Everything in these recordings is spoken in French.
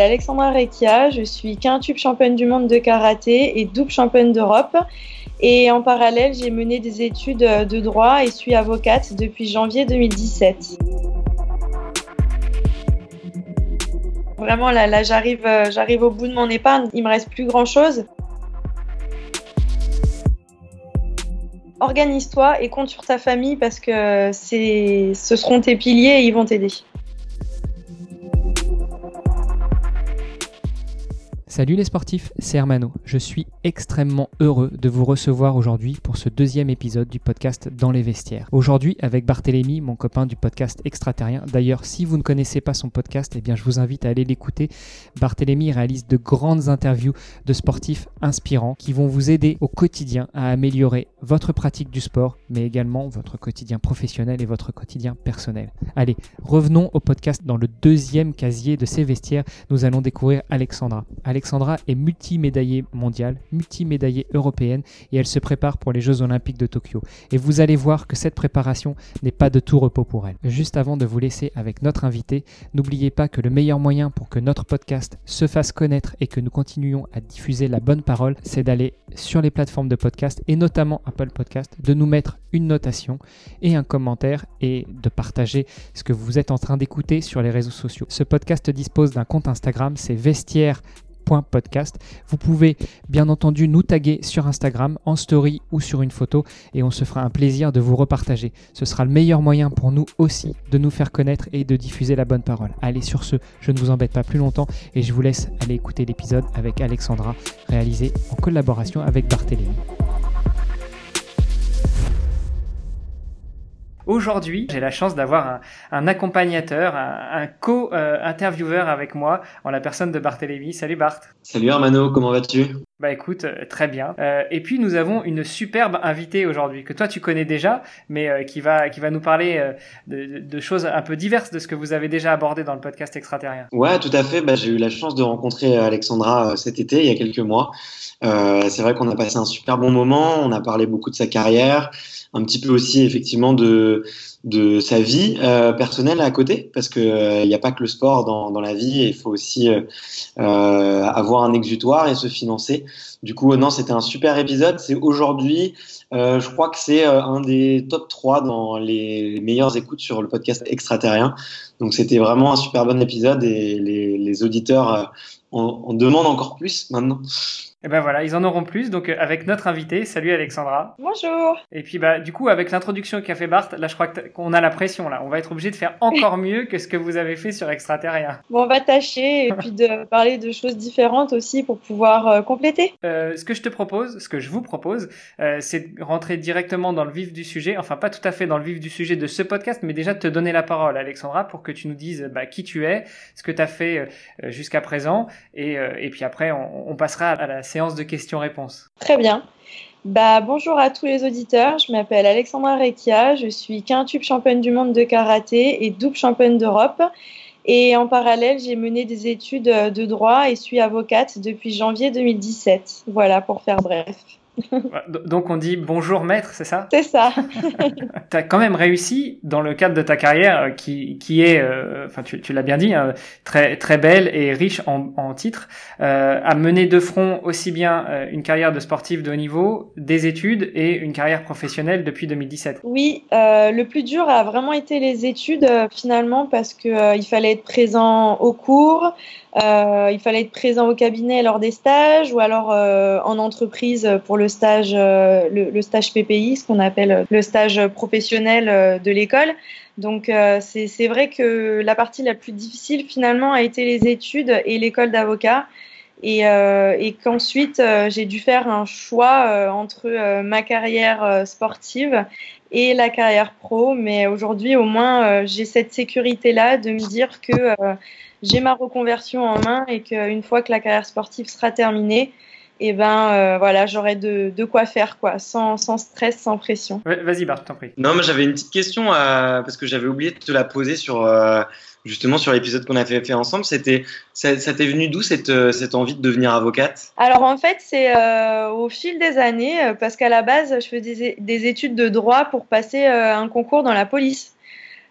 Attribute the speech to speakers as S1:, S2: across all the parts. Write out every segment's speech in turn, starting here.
S1: Alexandra Rekia, je suis quintube championne du monde de karaté et double championne d'Europe. Et en parallèle, j'ai mené des études de droit et suis avocate depuis janvier 2017. Vraiment, là, là j'arrive, j'arrive au bout de mon épargne. Il me reste plus grand chose. Organise-toi et compte sur ta famille parce que ce seront tes piliers et ils vont t'aider.
S2: Salut les sportifs, c'est Hermano. Je suis extrêmement heureux de vous recevoir aujourd'hui pour ce deuxième épisode du podcast Dans les vestiaires. Aujourd'hui avec Barthélémy, mon copain du podcast Extraterrien. D'ailleurs, si vous ne connaissez pas son podcast, eh bien je vous invite à aller l'écouter. Barthélémy réalise de grandes interviews de sportifs inspirants qui vont vous aider au quotidien à améliorer votre pratique du sport, mais également votre quotidien professionnel et votre quotidien personnel. Allez, revenons au podcast dans le deuxième casier de ces vestiaires. Nous allons découvrir Alexandra. Alexandra est multimédaillée mondiale, multimédaillée européenne et elle se prépare pour les Jeux Olympiques de Tokyo. Et vous allez voir que cette préparation n'est pas de tout repos pour elle. Juste avant de vous laisser avec notre invité, n'oubliez pas que le meilleur moyen pour que notre podcast se fasse connaître et que nous continuions à diffuser la bonne parole, c'est d'aller sur les plateformes de podcast et notamment Apple Podcast, de nous mettre une notation et un commentaire et de partager ce que vous êtes en train d'écouter sur les réseaux sociaux. Ce podcast dispose d'un compte Instagram, c'est vestiaire Vous pouvez bien entendu nous taguer sur Instagram en story ou sur une photo et on se fera un plaisir de vous repartager. Ce sera le meilleur moyen pour nous aussi de nous faire connaître et de diffuser la bonne parole. Allez sur ce, je ne vous embête pas plus longtemps et je vous laisse aller écouter l'épisode avec Alexandra réalisé en collaboration avec Barthélémy. Aujourd'hui, j'ai la chance d'avoir un, accompagnateur, un, co-intervieweur avec moi en la personne de Barthélémy. Salut Bart.
S3: Salut Armano, comment vas-tu?
S2: Bah écoute, euh, très bien. Euh, et puis nous avons une superbe invitée aujourd'hui que toi tu connais déjà, mais euh, qui va qui va nous parler de, choses un peu diverses de ce que vous avez déjà abordé dans le podcast extraterrien.
S3: Ouais, tout à fait. Bah, j'ai eu la chance de rencontrer Alexandra cet été, il y a quelques mois. c'est vrai qu'on a passé un super bon moment. On a parlé beaucoup de sa carrière, un petit peu aussi effectivement de de sa vie euh, personnelle à côté, parce que il euh, n'y a pas que le sport dans, dans la vie, il faut aussi euh, euh, avoir un exutoire et se financer. Du coup, non, c'était un super épisode. C'est aujourd'hui, je crois que c'est un des top 3 dans les meilleures écoutes sur le podcast extraterrien. Donc c'était vraiment un super bon épisode et les, les auditeurs en, en demandent encore plus maintenant.
S2: Et ben voilà, ils en auront plus. Donc euh, avec notre invité, salut Alexandra.
S1: Bonjour.
S2: Et puis bah du coup avec l'introduction qu'a fait Bart, là je crois qu'on a la pression là. On va être obligé de faire encore mieux que ce que vous avez fait sur Extraterrien.
S1: Bon, on va tâcher et puis de parler de choses différentes aussi pour pouvoir euh, compléter.
S2: Euh, ce que je te propose, ce que je vous propose, euh, c'est de rentrer directement dans le vif du sujet. Enfin pas tout à fait dans le vif du sujet de ce podcast, mais déjà de te donner la parole, Alexandra, pour que tu nous dises bah, qui tu es, ce que tu as fait jusqu'à présent, et, et puis après on, on passera à la séance de questions-réponses.
S1: Très bien. Bah, bonjour à tous les auditeurs, je m'appelle Alexandra Rekia, je suis quintube championne du monde de karaté et double championne d'Europe. Et en parallèle, j'ai mené des études de droit et suis avocate depuis janvier 2017. Voilà, pour faire bref.
S2: Donc on dit bonjour maître, c'est ça?
S1: C'est ça.
S2: tu as quand même réussi dans le cadre de ta carrière euh, qui, qui est, euh, enfin tu, tu l'as bien dit, hein, très, très belle et riche en, en titres, euh, à mener de front aussi bien euh, une carrière de sportif de haut niveau, des études et une carrière professionnelle depuis 2017.
S1: Oui, le plus dur a vraiment été les études finalement parce que il fallait être présent au cours, euh, il fallait être présent au cabinet lors des stages ou alors euh, en entreprise pour le stage, euh, le, stage PPI, ce qu'on appelle le stage professionnel de l'école. Donc c'est vrai que la partie la plus difficile finalement a été les études et l'école d'avocat. Et, et qu'ensuite j'ai dû faire un choix entre ma carrière sportive et la carrière pro. Mais aujourd'hui, au moins, j'ai cette sécurité-là de me dire que j'ai ma reconversion en main et qu'une fois que la carrière sportive sera terminée, et eh ben euh, voilà, j'aurai de, de, quoi faire quoi, sans, sans stress, sans pression.
S2: Vas-y Bart, t'en prie.
S3: Non, mais j'avais une petite question euh, parce que j'avais oublié de te la poser sur euh, justement sur l'épisode qu'on a fait, fait ensemble. C'était ça, t'est venu d'où cette, cette envie de devenir avocate?
S1: Alors en fait, c'est au fil des années parce qu'à la base, je faisais des, des, études de droit pour passer un concours dans la police.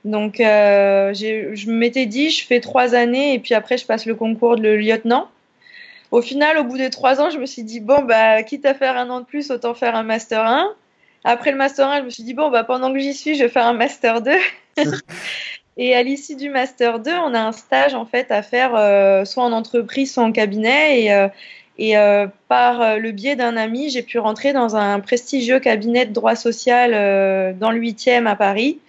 S1: Donc, je m'étais dit, je fais trois années et puis après, je passe le concours de lieutenant. Au final, au bout des trois ans, je me suis dit, bon, bah, quitte à faire un an de plus, autant faire un Master 1. Après le Master 1, je me suis dit, bon, bah, pendant que j'y suis, je vais faire un Master 2. et à l'issue du Master 2, on a un stage, en fait, à faire euh, soit en entreprise, soit en cabinet. Et, euh, et euh, par le biais d'un ami, j'ai pu rentrer dans un prestigieux cabinet de droit social dans le 8e à Paris.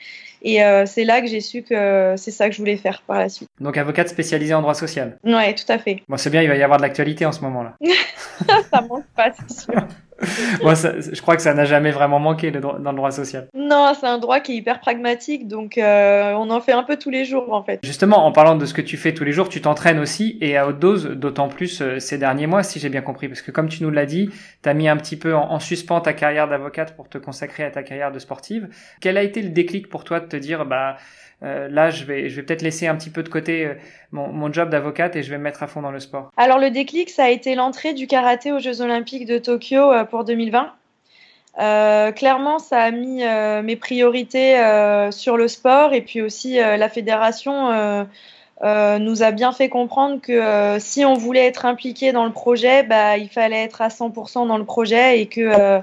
S1: Et euh, c'est là que j'ai su que c'est ça que je voulais faire par la suite.
S2: Donc avocate spécialisée en droit social.
S1: Ouais, tout à fait.
S2: Bon, c'est bien, il va y avoir de l'actualité en ce moment-là.
S1: ça manque pas, c'est sûr.
S2: Moi, je crois que ça n'a jamais vraiment manqué dans le droit social.
S1: Non, c'est un droit qui est hyper pragmatique, donc euh, on en fait un peu tous les jours en fait.
S2: Justement, en parlant de ce que tu fais tous les jours, tu t'entraînes aussi et à haute dose, d'autant plus euh, ces derniers mois, si j'ai bien compris, parce que comme tu nous l'as dit, tu as mis un petit peu en, en suspens ta carrière d'avocate pour te consacrer à ta carrière de sportive. Quel a été le déclic pour toi de te dire, bah euh, là, je vais, peut-être laisser un petit peu de côté euh, mon, job d'avocate et je vais me mettre à fond dans le sport.
S1: Alors, le déclic, ça a été l'entrée du karaté aux Jeux Olympiques de Tokyo euh, pour 2020. Euh, clairement, ça a mis mes priorités sur le sport et puis aussi la fédération nous a bien fait comprendre que si on voulait être impliqué dans le projet, bah, il fallait être à 100% dans le projet et que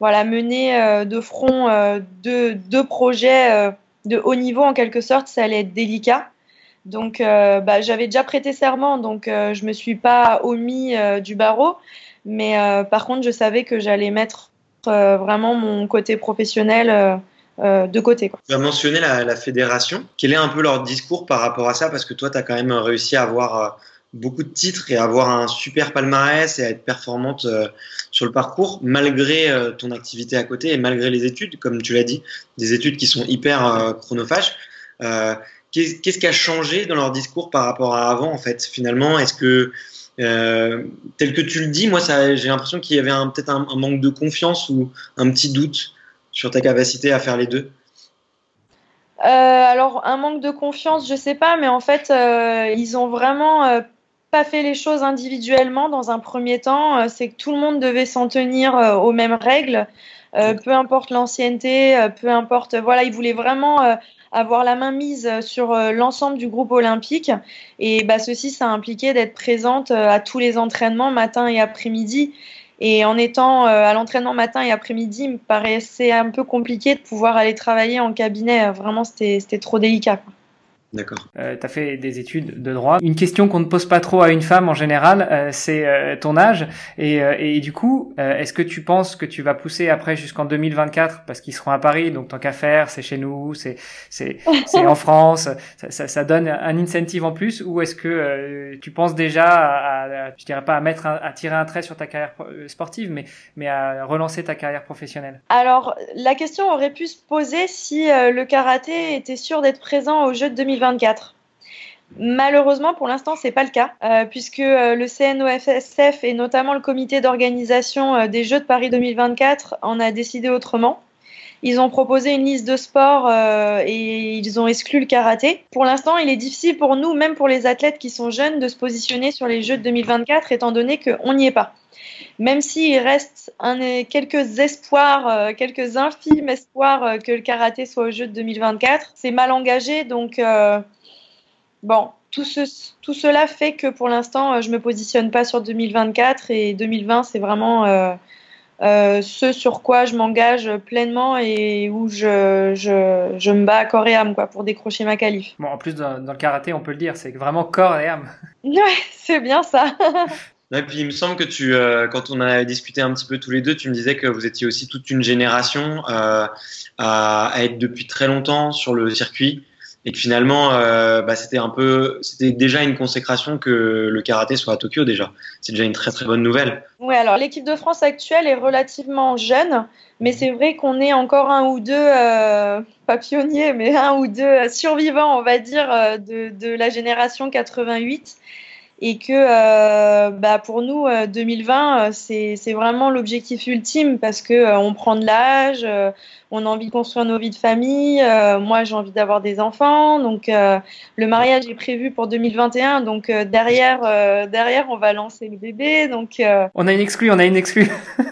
S1: voilà, mener de front deux projets de haut niveau en quelque sorte, ça allait être délicat. Donc, euh, bah, j'avais déjà prêté serment, donc euh, je me suis pas omis euh, du barreau. Mais par contre, je savais que j'allais mettre vraiment mon côté professionnel de côté.
S3: Tu as mentionné la, la, fédération. Quel est un peu leur discours par rapport à ça? Parce que toi, tu as quand même réussi à avoir beaucoup de titres et avoir un super palmarès et être performante euh, sur le parcours malgré euh, ton activité à côté et malgré les études, comme tu l'as dit, des études qui sont hyper euh, chronophages. Qu'est-ce qui a changé dans leur discours par rapport à avant en fait finalement? Est-ce que tel que tu le dis, moi j'ai l'impression qu'il y avait peut-être un, un, manque de confiance ou un petit doute sur ta capacité à faire les deux?
S1: alors un manque de confiance, je sais pas, mais en fait ils ont vraiment pas fait les choses individuellement dans un premier temps. Euh, c'est que tout le monde devait s'en tenir euh, aux mêmes règles, euh, peu importe l'ancienneté, peu importe. Voilà, ils voulaient vraiment avoir la main mise sur l'ensemble du groupe olympique. Et bah, ceci, ça impliquait d'être présente à tous les entraînements, matin et après-midi. Et en étant à l'entraînement matin et après-midi, il me paraissait un peu compliqué de pouvoir aller travailler en cabinet. Vraiment, c'était trop délicat.
S3: D'accord.
S2: Euh, tu as fait des études de droit. Une question qu'on ne pose pas trop à une femme en général, euh, c'est euh, ton âge. Et, euh, et du coup, est-ce que tu penses que tu vas pousser après jusqu'en 2024 parce qu'ils seront à Paris, donc tant qu'à faire, c'est chez nous, c'est c'est c'est en France, ça, ça, ça, donne un incentive en plus, ou est-ce que tu penses déjà à, à, je dirais pas à mettre à tirer un trait sur ta carrière sportive, mais mais à relancer ta carrière professionnelle?
S1: Alors la question aurait pu se poser si le karaté était sûr d'être présent au Jeux de 2024 Malheureusement, pour l'instant, c'est pas le cas, euh, puisque euh, le CNOFSF et notamment le comité d'organisation euh, des Jeux de Paris 2024 en a décidé autrement. Ils ont proposé une liste de sports et ils ont exclu le karaté. Pour l'instant, il est difficile pour nous, même pour les athlètes qui sont jeunes, de se positionner sur les Jeux de 2024, étant donné qu'on n'y est pas. Même s'il reste un, quelques espoirs, quelques infimes espoirs que le karaté soit aux Jeux de 2024, c'est mal engagé, donc bon, tout, tout, cela fait que pour l'instant, euh, je me positionne pas sur 2024 et 2020, c'est vraiment euh, euh, ce sur quoi je m'engage pleinement et où je, je, je, me bats corps et âme quoi, pour décrocher ma qualif.
S2: Bon, en plus, dans, dans le karaté, on peut le dire, c'est vraiment corps et âme.
S1: Ouais, c'est bien ça.
S3: Et puis il me semble que tu, quand on a discuté un petit peu tous les deux, tu me disais que vous étiez aussi toute une génération euh, à, être depuis très longtemps sur le circuit et que finalement, euh, bah, c'était un peu, c'était déjà une consécration que le karaté soit à Tokyo déjà. C'est déjà une très très bonne nouvelle.
S1: Oui, alors l'équipe de France actuelle est relativement jeune, mais c'est vrai qu'on est encore un ou deux, euh, pas pionniers, mais un ou deux survivants, on va dire, euh, de la génération 88 et que euh, bah pour nous 2020 euh, c'est c'est vraiment l'objectif ultime parce que euh, on prend de l'âge euh, on a envie de construire nos vies de famille moi j'ai envie d'avoir des enfants donc le mariage est prévu pour 2021 donc derrière derrière on va lancer le bébé donc
S2: on a une exclue on a une exclue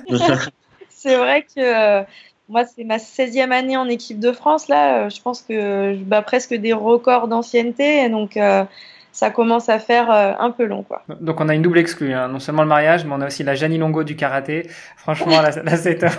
S1: c'est vrai que moi, c'est ma 16e année en équipe de France. Là, je pense que je bats presque des records d'ancienneté. Donc, ça commence à faire un peu long. Quoi.
S2: Donc, on a une double exclue. Hein. Non seulement le mariage, mais on a aussi la Janie Longo du karaté. Franchement, là, là c'est top.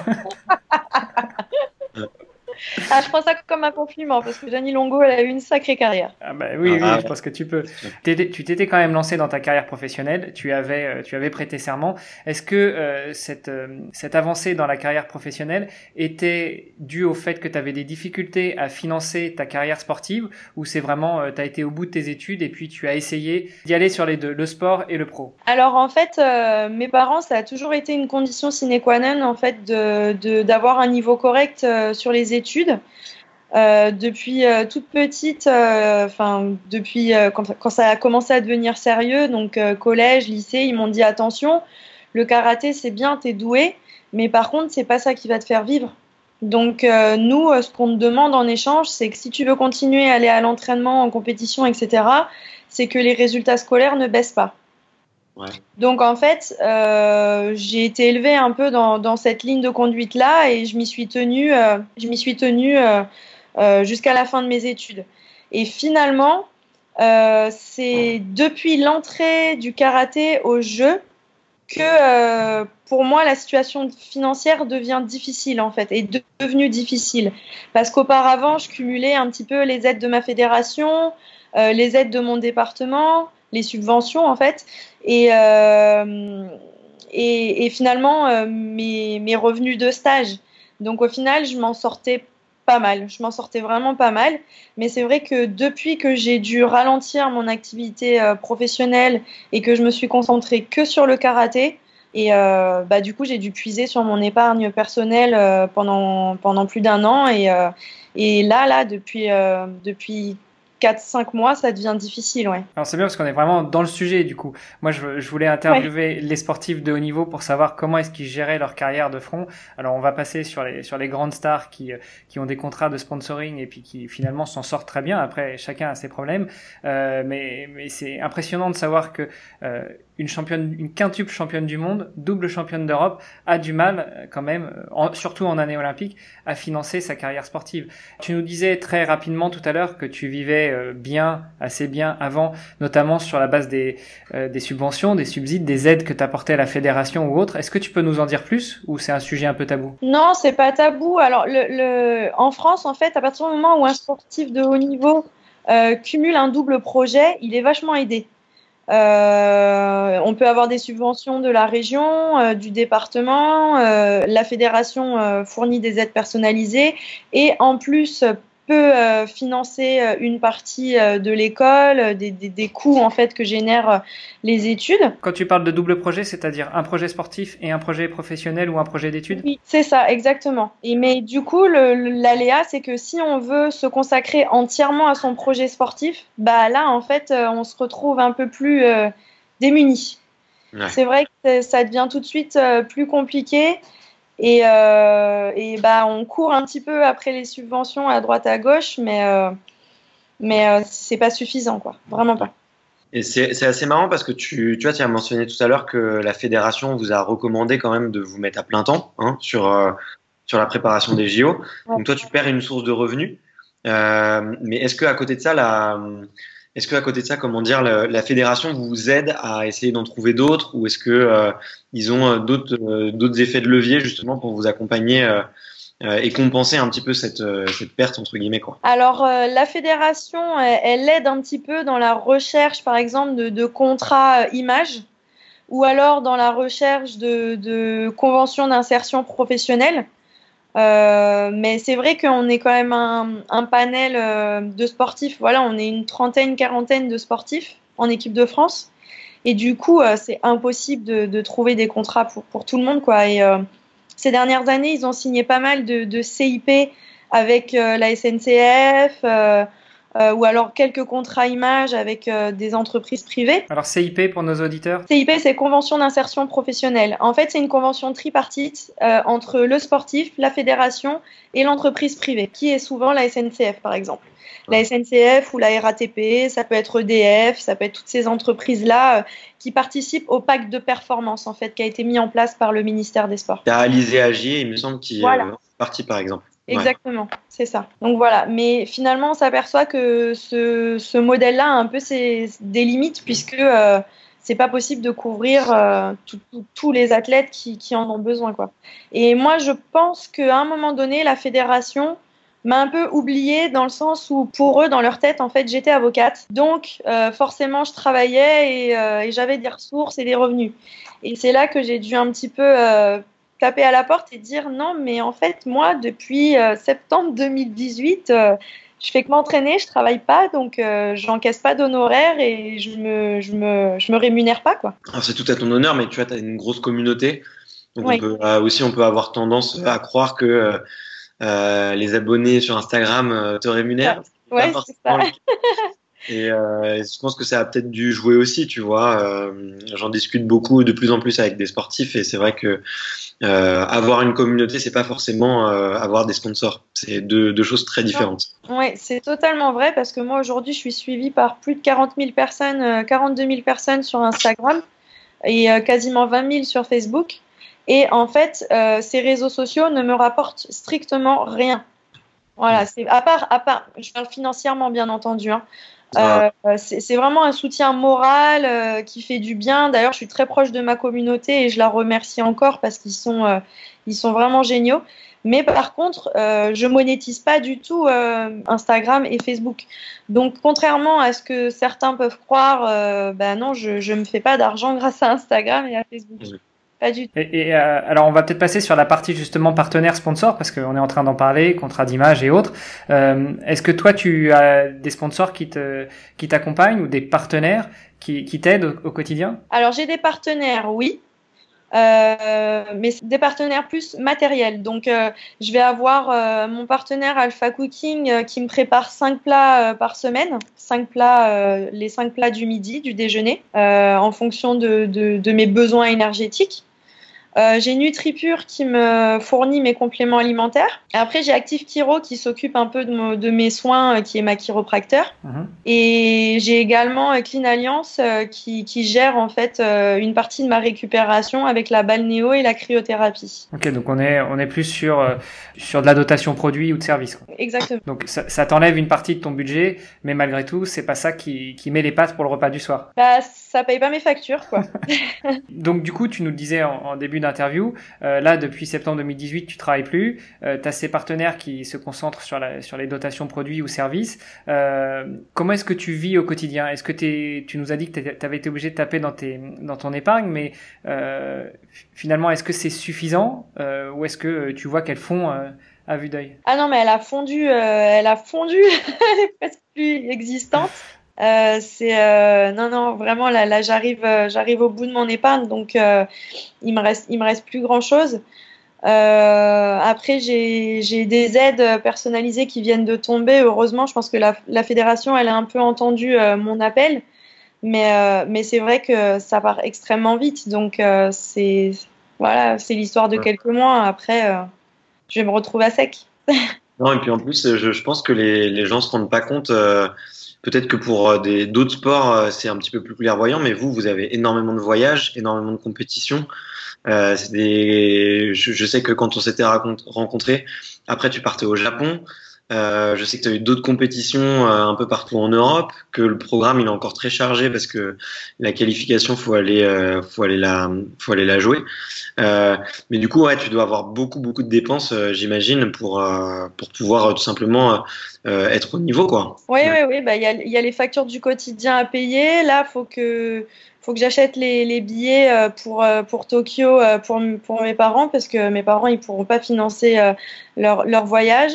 S1: Ah, je prends ça comme un compliment parce que Jenny Longo, elle a eu une sacrée carrière.
S2: Ah bah oui, oui, ah, je pense que tu peux. Tu t'étais quand même lancé dans ta carrière professionnelle. Tu avais, euh, tu avais prêté serment. Est-ce que euh, cette, euh, cette avancée dans la carrière professionnelle était due au fait que tu avais des difficultés à financer ta carrière sportive ou c'est vraiment, tu as été au bout de tes études et puis tu as essayé d'y aller sur les deux, le sport et le pro?
S1: Alors en fait, mes parents, ça a toujours été une condition sine qua non en fait d'avoir de, un niveau correct sur les études euh, depuis euh, toute petite, euh, enfin depuis quand, ça a commencé à devenir sérieux, donc collège, lycée, ils m'ont dit attention, le karaté c'est bien, t'es doué, mais par contre c'est pas ça qui va te faire vivre. Donc nous, ce qu'on te demande en échange, c'est que si tu veux continuer à aller à l'entraînement, en compétition, etc., c'est que les résultats scolaires ne baissent pas. Donc en fait, euh, j'ai été élevée un peu dans, cette ligne de conduite là et je m'y suis tenue, euh, je m'y suis tenue euh, jusqu'à la fin de mes études. Et finalement, c'est depuis l'entrée du karaté au jeu que pour moi la situation financière devient difficile en fait, est devenue difficile. Parce qu'auparavant je cumulais un petit peu les aides de ma fédération, les aides de mon département les subventions en fait. Et, euh, et, finalement, euh, mes, mes, revenus de stage. Donc au final, je m'en sortais pas mal. Je m'en sortais vraiment pas mal. Mais c'est vrai que depuis que j'ai dû ralentir mon activité euh, professionnelle et que je me suis concentrée que sur le karaté, et bah, du coup, j'ai dû puiser sur mon épargne personnelle pendant, pendant plus d'un an. Et, et là, là, depuis, depuis 4-5 mois, ça devient difficile, ouais.
S2: Alors c'est bien parce qu'on est vraiment dans le sujet du coup. Moi, je, je voulais interviewer les sportifs de haut niveau pour savoir comment est-ce qu'ils géraient leur carrière de front. Alors on va passer sur les sur les grandes stars qui qui ont des contrats de sponsoring et puis qui finalement s'en sortent très bien. Après, chacun a ses problèmes, euh, mais mais c'est impressionnant de savoir que euh, une championne, quintuple championne du monde, double championne d'Europe, a du mal euh, quand même, euh, surtout en année olympique, à financer sa carrière sportive. Tu nous disais très rapidement tout à l'heure que tu vivais euh, bien, assez bien avant, notamment sur la base des, subventions, des subsides, des aides que t'apportait la fédération ou autre. Est-ce que tu peux nous en dire plus ou c'est un sujet un peu tabou?
S1: Non, c'est pas tabou. Alors, le, le, en France, en fait, à partir du moment où un sportif de haut niveau cumule un double projet, il est vachement aidé. Euh, on peut avoir des subventions de la région, euh, du département. Euh, la fédération fournit des aides personnalisées et en plus peut euh, financer euh, une partie euh, de l'école, des, des, coûts en fait que génèrent les études.
S2: Quand tu parles de double projet, c'est-à-dire un projet sportif et un projet professionnel ou un projet d'études?
S1: Oui, c'est ça, exactement. Et mais du coup, l'aléa, c'est que si on veut se consacrer entièrement à son projet sportif, bah là, en fait, on se retrouve un peu plus démuni. C'est vrai que ça devient tout de suite plus compliqué. Et, euh, et, bah, on court un petit peu après les subventions à droite à gauche, mais, euh, mais euh, c'est pas suffisant, quoi. Vraiment pas.
S3: Et c'est assez marrant parce que tu, tu, vois, tu as mentionné tout à l'heure que la fédération vous a recommandé quand même de vous mettre à plein temps hein, sur, euh, sur la préparation des JO. Donc toi, tu perds une source de revenus. Euh, mais est-ce que à côté de ça, la, est-ce que à côté de ça, comment dire, la, fédération vous aide à essayer d'en trouver d'autres, ou est-ce que euh, ils ont euh, d'autres euh, d'autres effets de levier justement pour vous accompagner et compenser un petit peu cette, perte entre guillemets quoi?
S1: Alors la fédération, elle, aide un petit peu dans la recherche, par exemple, de, de contrats images, ou alors dans la recherche de, de conventions d'insertion professionnelle. Euh, mais c'est vrai qu'on est quand même un, panel euh, de sportifs. Voilà, on est une trentaine, quarantaine de sportifs en équipe de France. Et du coup, euh, c'est impossible de, trouver des contrats pour, pour tout le monde. Quoi. Et ces dernières années, ils ont signé pas mal de, de CIP avec la SNCF, euh, ou alors quelques contrats images avec euh, des entreprises privées.
S2: Alors CIP pour nos auditeurs?
S1: CIP, c'est Convention d'insertion professionnelle. En fait, c'est une convention tripartite euh, entre le sportif, la fédération et l'entreprise privée, qui est souvent la SNCF par exemple. La SNCF ou la RATP, ça peut être EDF, ça peut être toutes ces entreprises-là qui participent au pacte de performance en fait qui a été mis en place par le ministère des Sports.
S3: Tu as Alizé Agier, il me semble, qui, voilà partie, par exemple.
S1: Exactement, c'est ça. Donc voilà, mais finalement, on s'aperçoit que ce, ce modèle-là a un peu ses, des limites puisque euh, c'est pas possible de couvrir euh, tous les athlètes qui, qui, en ont besoin, quoi. Et moi, je pense qu'à un moment donné, la fédération m'a un peu oubliée dans le sens où pour eux, dans leur tête, en fait, j'étais avocate. Donc, euh, forcément, je travaillais et, euh, et j'avais des ressources et des revenus. Et c'est là que j'ai dû un petit peu taper à la porte et dire non, mais en fait, moi, depuis euh, septembre 2018, euh, je fais que m'entraîner, je travaille pas, donc euh, j'encaisse pas d'honoraires et je me, je me, je me rémunère pas, quoi.
S3: C'est tout à ton honneur, mais tu vois, tu as une grosse communauté. Donc oui. on peut, aussi, on peut avoir tendance à croire que les abonnés sur Instagram te rémunèrent.
S1: Ouais, c'est ça.
S3: Et euh, je pense que ça a peut-être dû jouer aussi, tu vois. Euh, J'en discute beaucoup, de plus en plus avec des sportifs, et c'est vrai que euh, avoir une communauté, c'est pas forcément avoir des sponsors. C'est deux, deux, choses très différentes.
S1: Oui, c'est totalement vrai parce que moi aujourd'hui, je suis suivie par plus de 40 000 personnes, 42 000 personnes sur Instagram et quasiment 20 000 sur Facebook. Et en fait, ces réseaux sociaux ne me rapportent strictement rien. Voilà, c'est à part, à part, je parle financièrement bien entendu. Hein. Euh, c'est vraiment un soutien moral euh, qui fait du bien. D'ailleurs, je suis très proche de ma communauté et je la remercie encore parce qu'ils sont, euh, ils sont vraiment géniaux. Mais par contre, je monétise pas du tout Instagram et Facebook. Donc, contrairement à ce que certains peuvent croire, ben non, je, je me fais pas d'argent grâce à Instagram et à Facebook. Pas du tout.
S2: Et, et euh, alors, on va peut-être passer sur la partie justement partenaire sponsor parce qu'on est en train d'en parler, contrat d'image et autres. Euh, Est-ce que toi, tu as des sponsors qui te qui t'accompagnent ou des partenaires qui, qui t'aident au, au, quotidien?
S1: Alors, j'ai des partenaires, oui. Euh, mais des partenaires plus matériels. Donc, euh, je vais avoir euh, mon partenaire Alpha Cooking qui me prépare cinq plats par semaine, cinq plats, les cinq plats du midi, du déjeuner, en fonction de, de, de, mes besoins énergétiques. J'ai NutriPure qui me fournit mes compléments alimentaires. Après, j'ai Active Chiro qui s'occupe un peu de, de, mes soins, qui est ma chiropracteur. -huh. Et j'ai également Clean Alliance qui, qui, gère en fait une partie de ma récupération avec la balnéo et la cryothérapie.
S2: Ok, donc on est, on est plus sur, sur de la dotation produit ou de service. Quoi.
S1: Exactement.
S2: Donc ça, ça t'enlève une partie de ton budget, mais malgré tout, c'est pas ça qui, qui met les pattes pour le repas du soir.
S1: Bah, ça paye pas mes factures, quoi.
S2: donc du coup, tu nous le disais en, en début d'interview, euh, là, depuis septembre 2018, tu travailles plus. Euh, tu as ces partenaires qui se concentrent sur, la, sur les dotations produits ou services. Euh, comment est-ce que tu vis au quotidien? Est-ce que tu nous as dit que tu avais été obligé de taper dans, tes, dans ton épargne, mais euh, finalement, est-ce que c'est suffisant? Euh, ou est-ce que tu vois qu'elles font à vue d'œil?
S1: Ah non, mais elle a fondu, elle a fondu, elle est presque plus existante. Euh, c'est euh, non non vraiment là, là j'arrive euh, j'arrive au bout de mon épargne donc il me reste il me reste plus grand chose après j'ai des aides personnalisées qui viennent de tomber. Heureusement je pense que la, la fédération elle a un peu entendu mon appel. Mais mais c'est vrai que ça part extrêmement vite. Donc c'est voilà c'est l'histoire de quelques mois. Après je vais me retrouver à sec.
S3: Non et puis en plus je, je pense que les, les gens se rendent pas compte Peut-être que pour euh, d'autres sports, euh, c'est un petit peu plus clairvoyant, mais vous, vous avez énormément de voyages, énormément de compétitions. Euh, je, je, sais que quand on s'était rencontrés, après tu partais au Japon. Euh, je sais que tu as eu d'autres compétitions euh, un peu partout en Europe, que le programme il est encore très chargé parce que la qualification faut aller euh, faut aller la faut aller la jouer. Mais du coup ouais tu dois avoir beaucoup beaucoup de dépenses j'imagine pour pour pouvoir tout simplement être au niveau quoi.
S1: Oui oui oui bah il y a, y a les factures du quotidien à payer là faut que faut que j'achète les, les, billets pour, pour Tokyo pour, pour mes parents parce que mes parents ils pourront pas financer leur, leur voyage.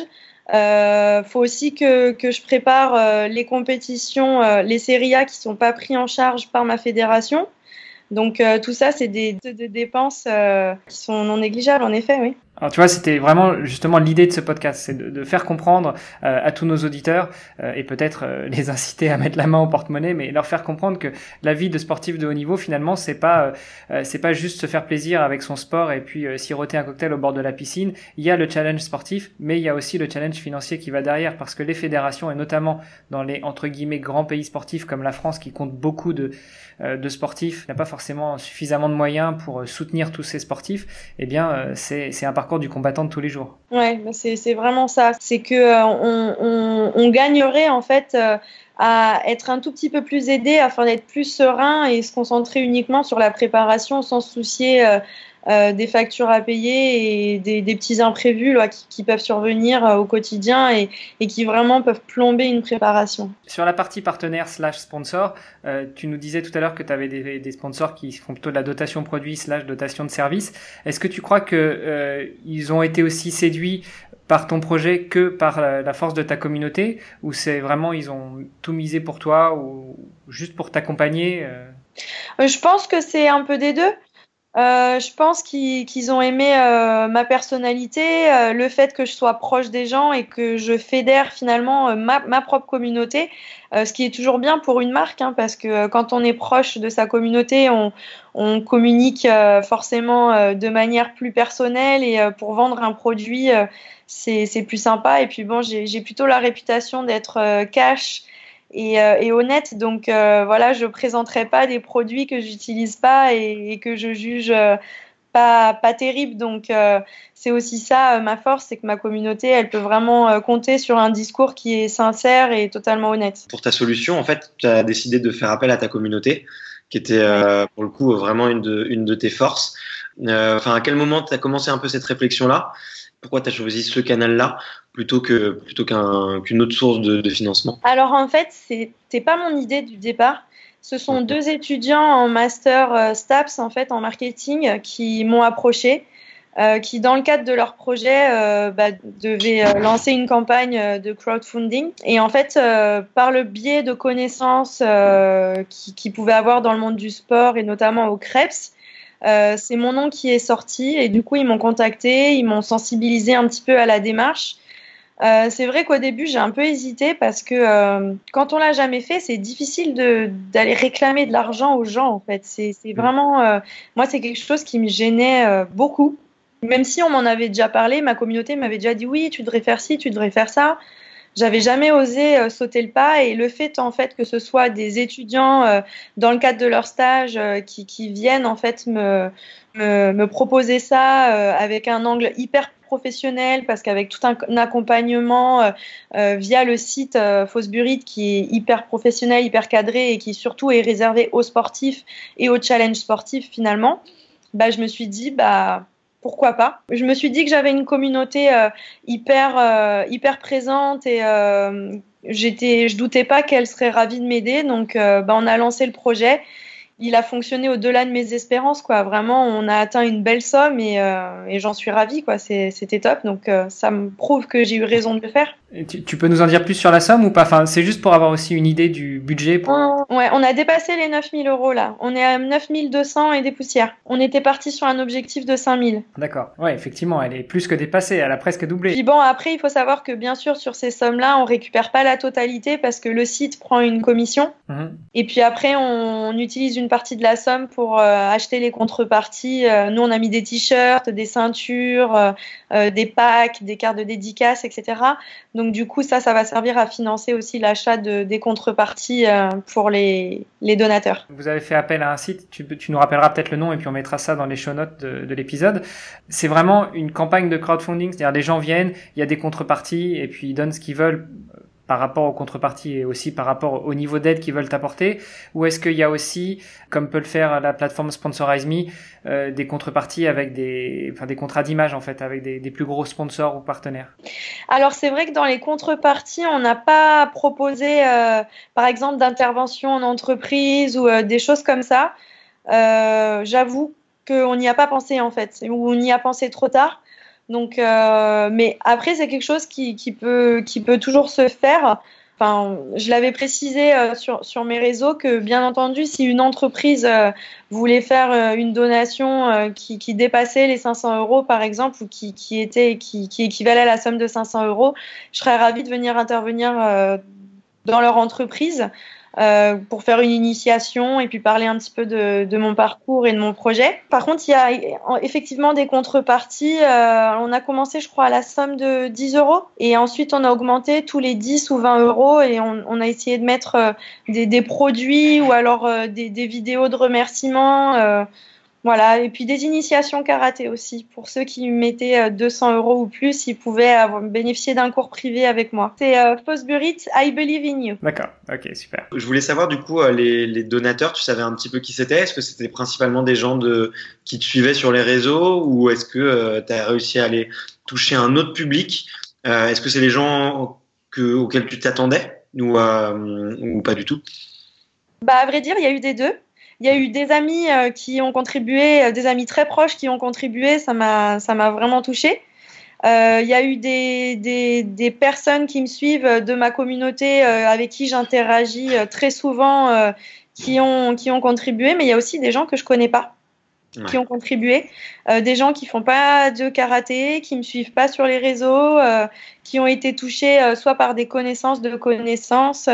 S1: Euh, faut aussi que, que je prépare euh, les compétitions, euh, les séries A qui sont pas pris en charge par ma fédération. Donc euh, tout ça, c'est des, des, dépenses euh, qui sont non négligeables, en effet, oui.
S2: Alors tu vois, c'était vraiment justement l'idée de ce podcast, c'est de, de, faire comprendre euh, à tous nos auditeurs euh, et peut-être euh, les inciter à mettre la main au porte-monnaie, mais leur faire comprendre que la vie de sportif de haut niveau, finalement, c'est pas euh, c'est pas juste se faire plaisir avec son sport et puis siroter un cocktail au bord de la piscine. Il y a le challenge sportif, mais il y a aussi le challenge financier qui va derrière, parce que les fédérations et notamment dans les entre guillemets grands pays sportifs comme la France, qui compte beaucoup de de sportifs, n'a pas forcément suffisamment de moyens pour soutenir tous ces sportifs. Eh bien, c'est c'est un parcours du combattant de tous les jours.
S1: Ouais, bah, c'est vraiment ça. C'est que on, on, gagnerait en fait à être un tout petit peu plus aidé afin d'être plus serein et se concentrer uniquement sur la préparation sans se soucier euh, des factures à payer et des, petits imprévus là, qui, peuvent survenir euh, au quotidien et, qui vraiment peuvent plomber une préparation.
S2: Sur la partie partenaire slash sponsor, euh, tu nous disais tout à l'heure que tu avais des, sponsors qui font plutôt de la dotation produit slash dotation de service. Est-ce que tu crois que ils ont été aussi séduits par ton projet que par la force de ta communauté ou c'est vraiment ils ont tout misé pour toi ou juste pour t'accompagner
S1: Je pense que c'est un peu des deux. Euh, je pense qu'ils ont aimé euh, ma personnalité, euh, le fait que je sois proche des gens et que je fédère finalement ma, ma, propre communauté, ce qui est toujours bien pour une marque, hein, parce que quand on est proche de sa communauté, on, on communique forcément de manière plus personnelle et pour vendre un produit, c'est plus sympa. Et puis bon, j'ai plutôt la réputation d'être cash euh, et, honnête. Donc euh, voilà, je présenterai pas des produits que j'utilise pas et, que je juge euh, pas, pas terribles. Donc c'est aussi ça ma force, c'est que ma communauté, elle peut vraiment compter sur un discours qui est sincère et totalement honnête.
S3: Pour ta solution, en fait, tu as décidé de faire appel à ta communauté, qui était pour le coup vraiment une de, une de tes forces. Enfin, à quel moment tu as commencé un peu cette réflexion-là? Pourquoi tu as choisi ce canal-là plutôt que plutôt qu'une autre source de, financement?
S1: Alors en fait, c'était pas mon idée du départ. Ce sont deux étudiants en master euh, STAPS en fait en marketing qui m'ont approché, euh, qui dans le cadre de leur projet euh, bah, devaient lancer une campagne de crowdfunding. Et en fait, par le biais de connaissances qu'ils pouvaient avoir dans le monde du sport et notamment au Krebs, euh, c'est mon nom qui est sorti et du coup ils m'ont contacté, ils m'ont sensibilisé un petit peu à la démarche. Euh, c'est vrai qu'au début j'ai un peu hésité parce que euh, quand on l'a jamais fait, c'est difficile d'aller réclamer de l'argent aux gens en fait. C'est vraiment, moi c'est quelque chose qui me gênait beaucoup. Même si on m'en avait déjà parlé, ma communauté m'avait déjà dit oui, tu devrais faire ci, tu devrais faire ça j'avais jamais osé euh, sauter le pas et le fait en fait que ce soit des étudiants euh, dans le cadre de leur stage euh, qui, qui, viennent en fait me, me, me proposer ça avec un angle hyper professionnel parce qu'avec tout un, accompagnement via le site Fosbury qui est hyper professionnel, hyper cadré et qui surtout est réservé aux sportifs et aux challenges sportifs finalement, bah, je me suis dit bah pourquoi pas. Je me suis dit que j'avais une communauté euh, hyper, euh, hyper présente et euh, j'étais, je doutais pas qu'elle serait ravie de m'aider. Donc, bah, on a lancé le projet il a fonctionné au-delà de mes espérances, quoi. Vraiment, on a atteint une belle somme et, euh, et j'en suis ravie, quoi. C'était top, donc euh, ça me prouve que j'ai eu raison de le faire.
S2: tu, peux nous en dire plus sur la somme ou pas? Enfin, c'est juste pour avoir aussi une idée du budget. Pour...
S1: ouais, on a dépassé les 9000 euros là. On est à 9200 et des poussières. On était parti sur un objectif de 5000.
S2: D'accord. Ouais, effectivement, elle est plus que dépassée. Elle a presque doublé.
S1: Puis bon, après, il faut savoir que bien sûr, sur ces sommes-là, on récupère pas la totalité parce que le site prend une commission. Mhm. Et puis après, on utilise une partie de la somme pour euh, acheter les contreparties. Euh, nous, on a mis des t-shirts, des ceintures, euh, des packs, des cartes de dédicace, etc. Donc, du coup, ça, ça va servir à financer aussi l'achat de, des contreparties pour les, les, donateurs.
S2: Vous avez fait appel à un site, tu, tu nous rappelleras peut-être le nom et puis on mettra ça dans les show notes de, de l'épisode. C'est vraiment une campagne de crowdfunding, c'est-à-dire les gens viennent, il y a des contreparties et puis ils donnent ce qu'ils veulent par rapport aux contreparties et aussi par rapport au niveau d'aide qu'ils veulent apporter Ou est-ce qu'il y a aussi, comme peut le faire la plateforme Sponsorize Me, euh, des contreparties avec des, enfin, des contrats d'image en fait, avec des, des, plus gros sponsors ou partenaires?
S1: Alors c'est vrai que dans les contreparties, on n'a pas proposé, euh, par exemple, d'intervention en entreprise ou euh, des choses comme ça. J'avoue qu'on n'y a pas pensé en fait, ou on y a pensé trop tard. Donc, euh, mais après, c'est quelque chose qui, peut, qui peut toujours se faire. Enfin, je l'avais précisé euh, sur, sur mes réseaux que, bien entendu, si une entreprise euh, voulait faire une donation qui, qui, dépassait les 500 euros, par exemple, ou qui, qui, était, qui, qui équivalait à la somme de 500 euros, je serais ravie de venir intervenir dans leur entreprise. Euh, pour faire une initiation et puis parler un petit peu de, de, mon parcours et de mon projet. Par contre, il y a effectivement des contreparties. Euh, on a commencé, je crois, à la somme de 10 euros et ensuite on a augmenté tous les 10 ou 20 euros et on, on a essayé de mettre euh, des, des, produits ou alors euh, des, des, vidéos de remerciements Voilà, et puis des initiations karaté aussi. Pour ceux qui mettaient 200 euros ou plus, ils pouvaient bénéficier d'un cours privé avec moi. C'est euh, Fosbury, I Believe in You.
S2: D'accord, ok, super.
S3: Je voulais savoir du coup, les, les donateurs, tu savais un petit peu qui c'était? Est-ce que c'était principalement des gens de, qui te suivaient sur les réseaux? Ou est-ce que tu as réussi à aller toucher un autre public? Est-ce que c'est des gens que, auxquels tu t'attendais? Ou, ou pas du tout?
S1: Bah, à vrai dire, il y a eu des deux. Il y a eu des amis euh, qui ont contribué, euh, des amis très proches qui ont contribué, ça m'a, vraiment touché. Euh, il y a eu des, personnes qui me suivent de ma communauté avec qui j'interagis très souvent qui, ont, contribué, mais il y a aussi des gens que je connais pas qui ont contribué, euh, des gens qui font pas de karaté, qui me suivent pas sur les réseaux, euh, qui ont été touchés euh, soit par des connaissances de connaissances.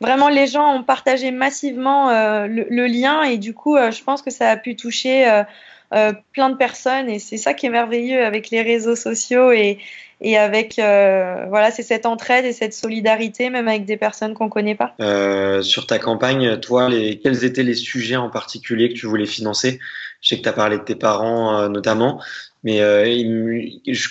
S1: vraiment, les gens ont partagé massivement le, le, lien et du coup, je pense que ça a pu toucher plein de personnes et c'est ça qui est merveilleux avec les réseaux sociaux et, et avec voilà c'est cette entraide et cette solidarité même avec des personnes qu'on connaît pas.
S3: sur ta campagne, toi, les, quels étaient les sujets en particulier que tu voulais financer? Je sais que tu as parlé de tes parents euh, notamment, mais euh,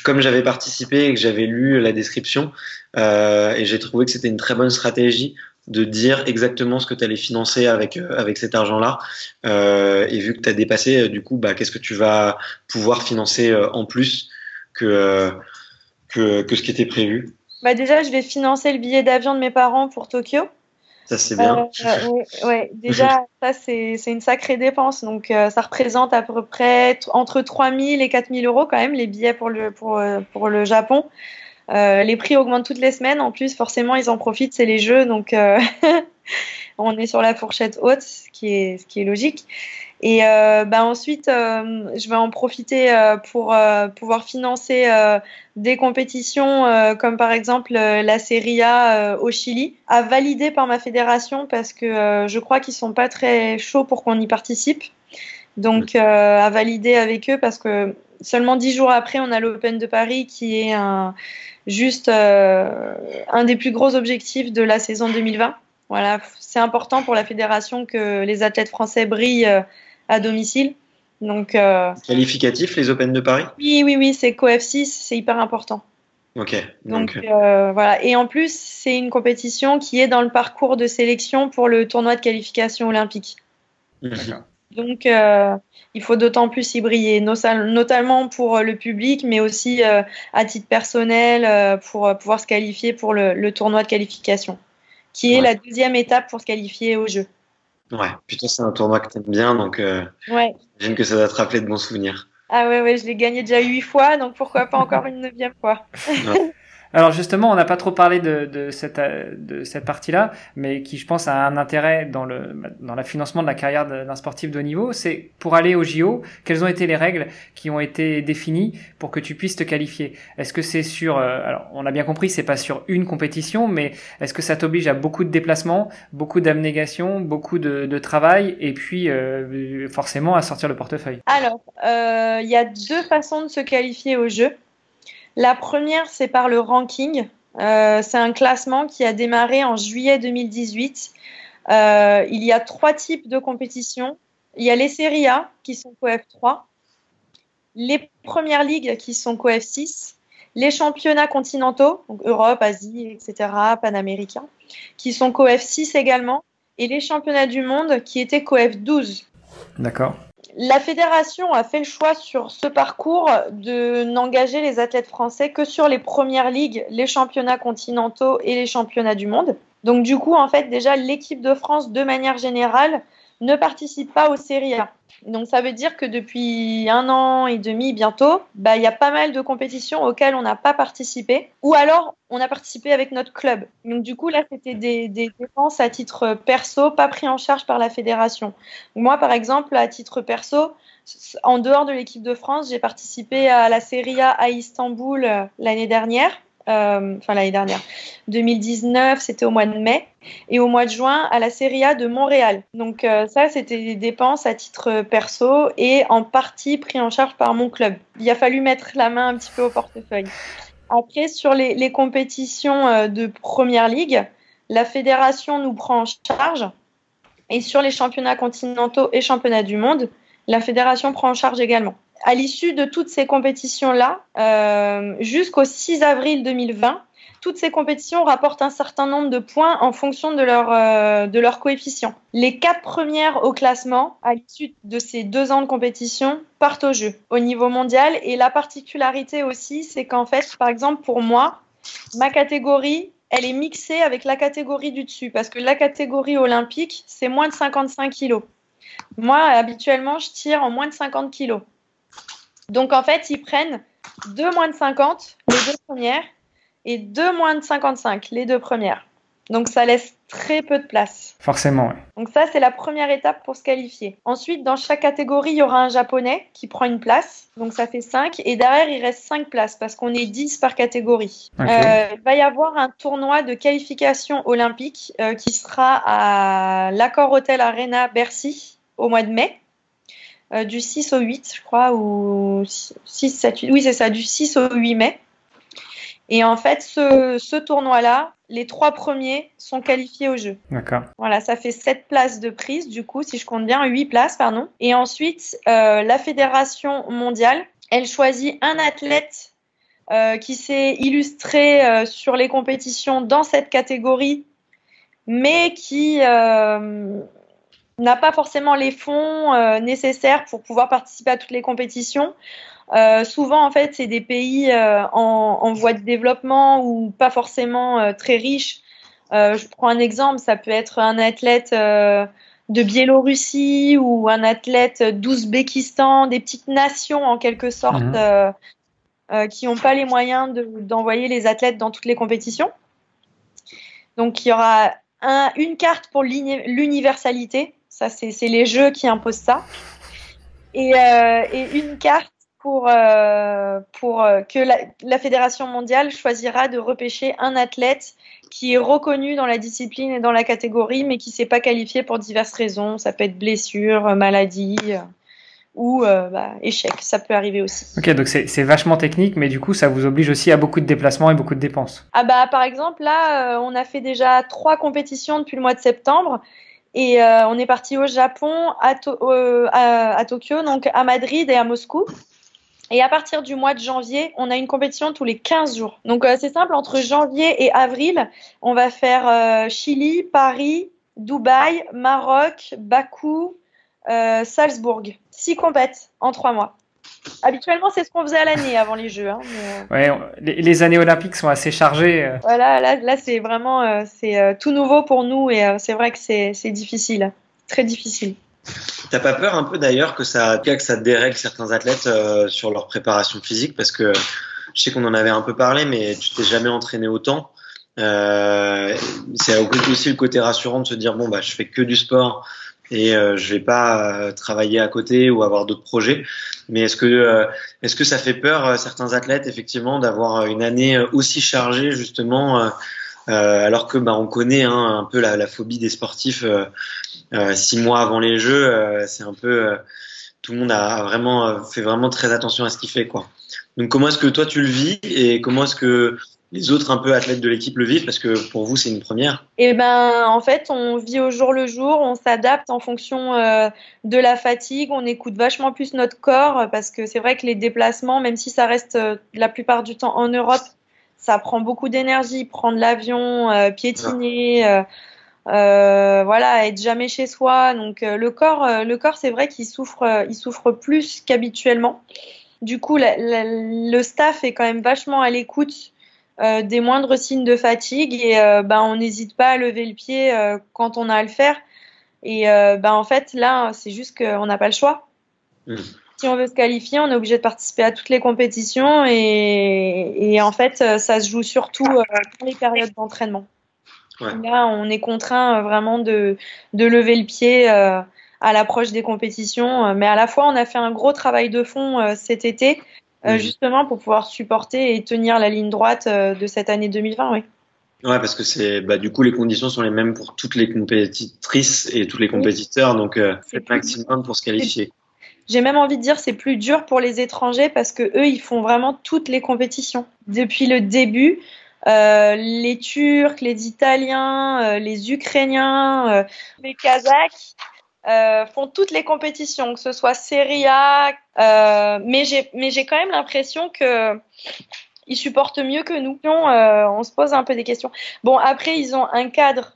S3: comme j'avais participé et que j'avais lu la description, euh, et j'ai trouvé que c'était une très bonne stratégie de dire exactement ce que tu allais financer avec, avec cet argent-là. et vu que tu as dépassé, du coup, bah, qu'est-ce que tu vas pouvoir financer en plus que, que, que ce qui était prévu?
S1: Bah Déjà, je vais financer le billet d'avion de mes parents pour Tokyo.
S3: Ça, c'est bien.
S1: Euh, ouais, Déjà, ça, c'est une sacrée dépense. Donc, euh, ça représente à peu près entre 3 000 et 4 000 euros quand même, les billets pour le, pour, euh, pour le Japon. les prix augmentent toutes les semaines. En plus, forcément, ils en profitent, c'est les jeux. Donc, on est sur la fourchette haute, ce qui est, ce qui est logique. Et euh, bah ensuite, euh, je vais en profiter euh, pour pouvoir financer des compétitions comme par exemple la Serie A au Chili, à valider par ma fédération parce que je crois qu'ils sont pas très chauds pour qu'on y participe. Donc à valider avec eux parce que seulement dix jours après, on a l'Open de Paris qui est un, juste un des plus gros objectifs de la saison 2020. Voilà, c'est important pour la fédération que les athlètes français brillent à domicile. Donc, euh,
S3: Qualificatif, les Open de Paris?
S1: Oui, oui, oui, c'est COF6, c'est hyper important.
S3: Ok.
S1: Donc, euh, voilà. Et en plus, c'est une compétition qui est dans le parcours de sélection pour le tournoi de qualification olympique.
S3: Mhm.
S1: Donc, euh, il faut d'autant plus y briller, notamment pour le public, mais aussi à titre personnel, pour pouvoir se qualifier pour le, tournoi de qualification, qui est la deuxième étape pour se qualifier au jeu.
S3: Ouais, putain, c'est un tournoi que t'aimes bien, donc euh,
S1: ouais.
S3: j'imagine que ça va te rappeler de bons souvenirs.
S1: Ah ouais, ouais, je l'ai gagné déjà huit fois, donc pourquoi pas encore une neuvième fois.
S2: Alors justement, on n'a pas trop parlé de, de cette, de cette partie-là, mais qui, je pense, a un intérêt dans le dans le financement de la carrière d'un sportif de haut niveau. C'est pour aller au JO, quelles ont été les règles qui ont été définies pour que tu puisses te qualifier? Est-ce que c'est sur, euh, alors on a bien compris, c'est pas sur une compétition, mais est-ce que ça t'oblige à beaucoup de déplacements, beaucoup d'abnégation, beaucoup de, de, travail, et puis euh, forcément à sortir le portefeuille?
S1: Alors, euh, il y a deux façons de se qualifier au jeu. La première, c'est par le ranking. Euh, c'est un classement qui a démarré en juillet 2018. Euh, il y a trois types de compétitions. Il y a les séries A qui sont COF 3, les premières ligues qui sont COF 6, les championnats continentaux, donc Europe, Asie, etc., panaméricains, qui sont COF 6 également, et les championnats du monde qui étaient COF 12.
S2: D'accord.
S1: La fédération a fait le choix sur ce parcours de n'engager les athlètes français que sur les premières ligues, les championnats continentaux et les championnats du monde. Donc du coup, en fait, déjà, l'équipe de France, de manière générale, ne participe pas aux Serie A. Donc ça veut dire que depuis un an et demi bientôt, bah, il y a pas mal de compétitions auxquelles on n'a pas participé, ou alors on a participé avec notre club. Donc du coup là c'était des, dépenses à titre perso, pas pris en charge par la fédération. Moi par exemple à titre perso, en dehors de l'équipe de France, j'ai participé à la Serie A à Istanbul euh, l'année dernière. Euh, enfin l'année dernière, 2019, c'était au mois de mai, et au mois de juin à la Serie A de Montréal. Donc euh, ça, c'était des dépenses à titre perso et en partie pris en charge par mon club. Il a fallu mettre la main un petit peu au portefeuille. Après, sur les, compétitions euh, de Première Ligue, la fédération nous prend en charge. Et sur les championnats continentaux et championnats du monde, la fédération prend en charge également. À l'issue de toutes ces compétitions-là, euh, jusqu'au 6 avril 2020, toutes ces compétitions rapportent un certain nombre de points en fonction de leur, euh, de leur coefficient. Les quatre premières au classement, à l'issue de ces deux ans de compétition, partent au jeu au niveau mondial. Et la particularité aussi, c'est qu'en fait, par exemple, pour moi, ma catégorie, elle est mixée avec la catégorie du dessus, parce que la catégorie olympique, c'est moins de 55 kilos. Moi, habituellement, je tire en moins de 50 kilos. Donc, en fait, ils prennent deux moins de 50, les deux premières, et deux moins de 55, les deux premières. Donc ça laisse très peu de place.
S2: Forcément, oui.
S1: Donc ça, c'est la première étape pour se qualifier. Ensuite, dans chaque catégorie, il y aura un japonais qui prend une place. Donc ça fait 5. Et derrière, il reste 5 places parce qu'on est 10 par catégorie. Euh, il va y avoir un tournoi de qualification olympique euh, qui sera à l'Accor Hotel Arena Bercy au mois de mai. Euh, du 6 au 8, je crois, ou 6, 7, 8. Oui, c'est ça, du 6 au 8 mai. Et en fait, ce, ce tournoi-là, les trois premiers sont qualifiés au jeu.
S2: D'accord.
S1: Voilà, ça fait 7 places de prise, du coup, si je compte bien, 8 places, pardon. Et ensuite, euh, la fédération mondiale, elle choisit un athlète euh, qui s'est illustré euh, sur les compétitions dans cette catégorie, mais qui n'a pas forcément les fonds euh, nécessaires pour pouvoir participer à toutes les compétitions. Euh, souvent, en fait, c'est des pays euh, en, en voie de développement ou pas forcément euh, très riches. Euh, je prends un exemple, ça peut être un athlète euh, de Biélorussie ou un athlète d'Ouzbékistan, des petites nations en quelque sorte
S2: Mhm.
S1: euh, euh, qui n'ont pas les moyens de- d'envoyer les athlètes dans toutes les compétitions. Donc, il y aura un- une carte pour l'uni- l'universalité. Ça, c'est les jeux qui imposent ça. Et, euh, et une carte pour, euh, pour euh, que la, la Fédération mondiale choisira de repêcher un athlète qui est reconnu dans la discipline et dans la catégorie, mais qui ne s'est pas qualifié pour diverses raisons. Ça peut être blessure, maladie ou euh, bah, échec. Ça peut arriver aussi.
S2: Ok, donc c'est c'est vachement technique, mais du coup, ça vous oblige aussi à beaucoup de déplacements et beaucoup de dépenses.
S1: Ah bah par exemple là, euh, on a fait déjà trois compétitions depuis le mois de septembre et euh, on est parti au Japon, euh, à, Tokyo, donc à Madrid et à Moscou. Et à partir du mois de janvier, on a une compétition tous les 15 jours. Donc euh, c'est simple, entre janvier et avril, on va faire Chili, Paris, Dubaï, Maroc, Bakou, Salzbourg. Six compètes en trois mois. Habituellement, c'est ce qu'on faisait à l'année avant les Jeux. hein, mais, euh,
S2: Ouais, on- les, les années olympiques sont assez chargées. euh.
S1: voilà, là, là c'est vraiment euh, c'est euh, tout nouveau pour nous et euh, c'est vrai que c'est c'est difficile, très difficile.
S3: T'as pas peur un peu d'ailleurs que ça, que ça dérègle certains athlètes euh, sur leur préparation physique? Parce que je sais qu'on en avait un peu parlé, mais tu t'es jamais entraîné autant. Euh, c'est aussi le côté rassurant de se dire bon bah je fais que du sport et euh, je vais pas euh, travailler à côté ou avoir d'autres projets. Mais est-ce que euh, est-ce que ça fait peur euh, certains athlètes effectivement d'avoir une année euh, aussi chargée justement euh, euh, alors que bah, on connaît hein, un peu la, la phobie des sportifs euh, euh, six mois avant les Jeux, euh, c'est un peu euh, tout le monde a vraiment euh, fait vraiment très attention à ce qu'il fait quoi. Donc comment est-ce que toi tu le vis et comment est-ce que les autres un peu athlètes de l'équipe le vivent parce que pour vous c'est une première.
S1: Et ben en fait, on vit au jour le jour, on s'adapte en fonction euh, de la fatigue, on écoute vachement plus notre corps parce que c'est vrai que les déplacements, même si ça reste euh, la plupart du temps en Europe, ça prend beaucoup d'énergie, prendre l'avion, euh, piétiner. voilà, être jamais chez soi. Donc le corps, le corps, c'est vrai qu'il souffre, il souffre plus qu'habituellement. Du coup, la- la- le staff est quand même vachement à l'écoute euh, des moindres signes de fatigue et euh, ben on n'hésite pas à lever le pied euh, quand on a à le faire. Et ben en fait là, c'est juste qu'on n'a pas le choix.
S3: Mm.
S1: Si on veut se qualifier, on est obligé de participer à toutes les compétitions et, et en fait, ça se joue surtout dans les périodes d'entraînement.
S3: Ouais.
S1: Là, on est contraint vraiment de, de lever le pied à l'approche des compétitions. Mais à la fois, on a fait un gros travail de fond cet été, euh, justement pour pouvoir supporter et tenir la ligne droite euh, de cette année 2020. Oui.
S3: Ouais parce que c'est bah du coup les conditions sont les mêmes pour toutes les compétitrices et tous les compétiteurs donc euh,
S1: C'est
S3: faites
S1: plus-
S3: maximum pour se qualifier.
S1: J'ai même envie de dire c'est plus dur pour les étrangers parce que eux ils font vraiment toutes les compétitions depuis le début. Euh, les Turcs, les Italiens, euh, les Ukrainiens, les Kazakhs, euh, font toutes les compétitions, que ce soit Serie A, euh, mais j'ai mais j'ai quand même l'impression que ils supportent mieux que nous. Euh, on se pose un peu des questions. Bon, après, ils ont un cadre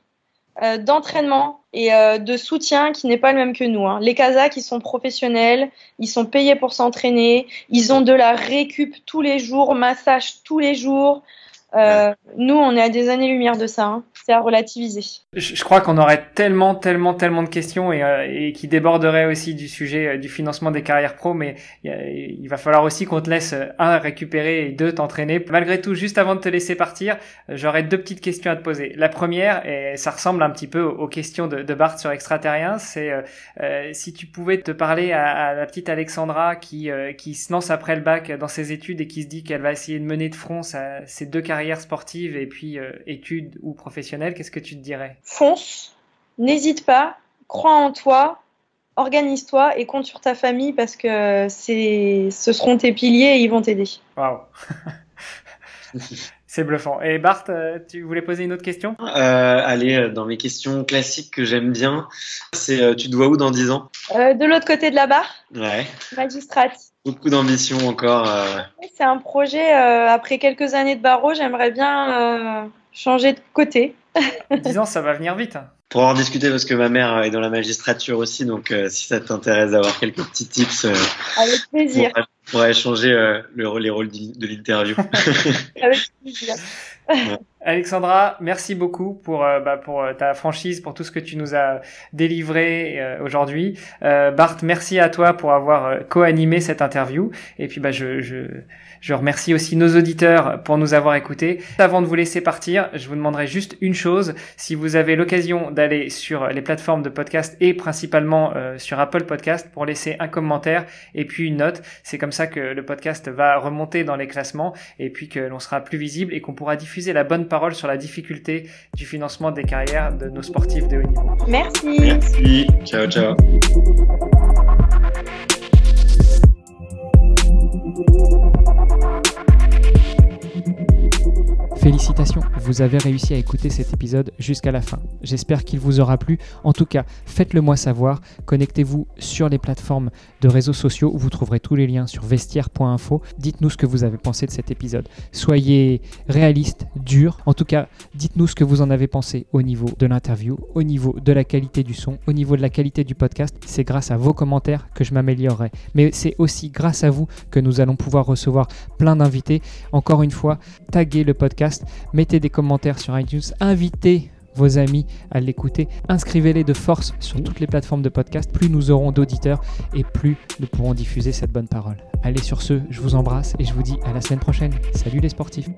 S1: d'entraînement et de soutien qui n'est pas le même que nous. Hein. Les Kazakhs, ils sont professionnels, ils sont payés pour s'entraîner, ils ont de la récup tous les jours, massage tous les jours. Euh, nous, on est à des années-lumière de ça. Hein. C'est à relativiser.
S2: Je, crois qu'on aurait tellement, tellement, tellement de questions et, euh, et qui déborderaient aussi du sujet euh, du financement des carrières pro, mais il, va falloir aussi qu'on te laisse un récupérer et deux t'entraîner. Malgré tout, juste avant de te laisser partir, j'aurais deux petites questions à te poser. La première, et ça ressemble un petit peu aux questions de, de Bart sur extraterrien, c'est euh, si tu pouvais te parler à, à la petite Alexandra qui qui se lance après le bac dans ses études et qui se dit qu'elle va essayer de mener de front sa, ses deux carrières sportive et puis euh, études ou professionnelles, qu'est-ce que tu te dirais?
S1: Fonce, n'hésite pas, crois en toi, organise-toi et compte sur ta famille parce que c'est, ce seront tes piliers et ils vont t'aider.
S2: Waouh C'est bluffant. Et Bart, euh, tu voulais poser une autre question?
S3: Euh, Allez, dans mes questions classiques que j'aime bien, c'est tu te vois où dans 10 ans?
S1: De l'autre côté de la barre
S3: Ouais.
S1: Magistrate.
S3: Beaucoup d'ambition encore. Euh.
S1: C'est un projet, euh, après quelques années de barreau, j'aimerais bien euh, changer de côté.
S2: Disons, ça va venir vite.
S3: Pour en discuter, parce que ma mère est dans la magistrature aussi, donc si ça t'intéresse d'avoir quelques petits tips.
S1: Avec plaisir.
S3: On pourrait changer le, les rôles de l'interview.
S1: Avec plaisir.
S2: Alexandra, merci beaucoup pour, euh, bah, pour euh, ta franchise, pour tout ce que tu nous as délivré euh, aujourd'hui. Bart, merci à toi pour avoir co-animé cette interview. Et puis bah, je, je, je remercie aussi nos auditeurs pour nous avoir écoutés. Avant de vous laisser partir, je vous demanderai juste une chose. Si vous avez l'occasion d'aller sur les plateformes de podcast et principalement sur Apple Podcast pour laisser un commentaire et puis une note, c'est comme ça que le podcast va remonter dans les classements et puis que l'on sera plus visible et qu'on pourra diffuser la bonne parole sur la difficulté du financement des carrières de nos sportifs de haut niveau.
S1: Merci.
S3: Merci. Ciao, ciao.
S2: Vous avez réussi à écouter cet épisode jusqu'à la fin. J'espère qu'il vous aura plu. En tout cas, faites-le moi savoir. Connectez-vous sur les plateformes de réseaux sociaux. Vous trouverez tous les liens sur vestiaire.info. Dites-nous ce que vous avez pensé de cet épisode. Soyez réaliste, dur. En tout cas, dites-nous ce que vous en avez pensé au niveau de l'interview, au niveau de la qualité du son, au niveau de la qualité du podcast. C'est grâce à vos commentaires que je m'améliorerai. Mais c'est aussi grâce à vous que nous allons pouvoir recevoir plein d'invités. Encore une fois, taguez le podcast mettez des commentaires sur iTunes, invitez vos amis à l'écouter. Inscrivez-les de force sur toutes les plateformes de podcast. Plus nous aurons d'auditeurs et plus nous pourrons diffuser cette bonne parole. Allez sur ce, je vous embrasse et je vous dis à la semaine prochaine. Salut les sportifs.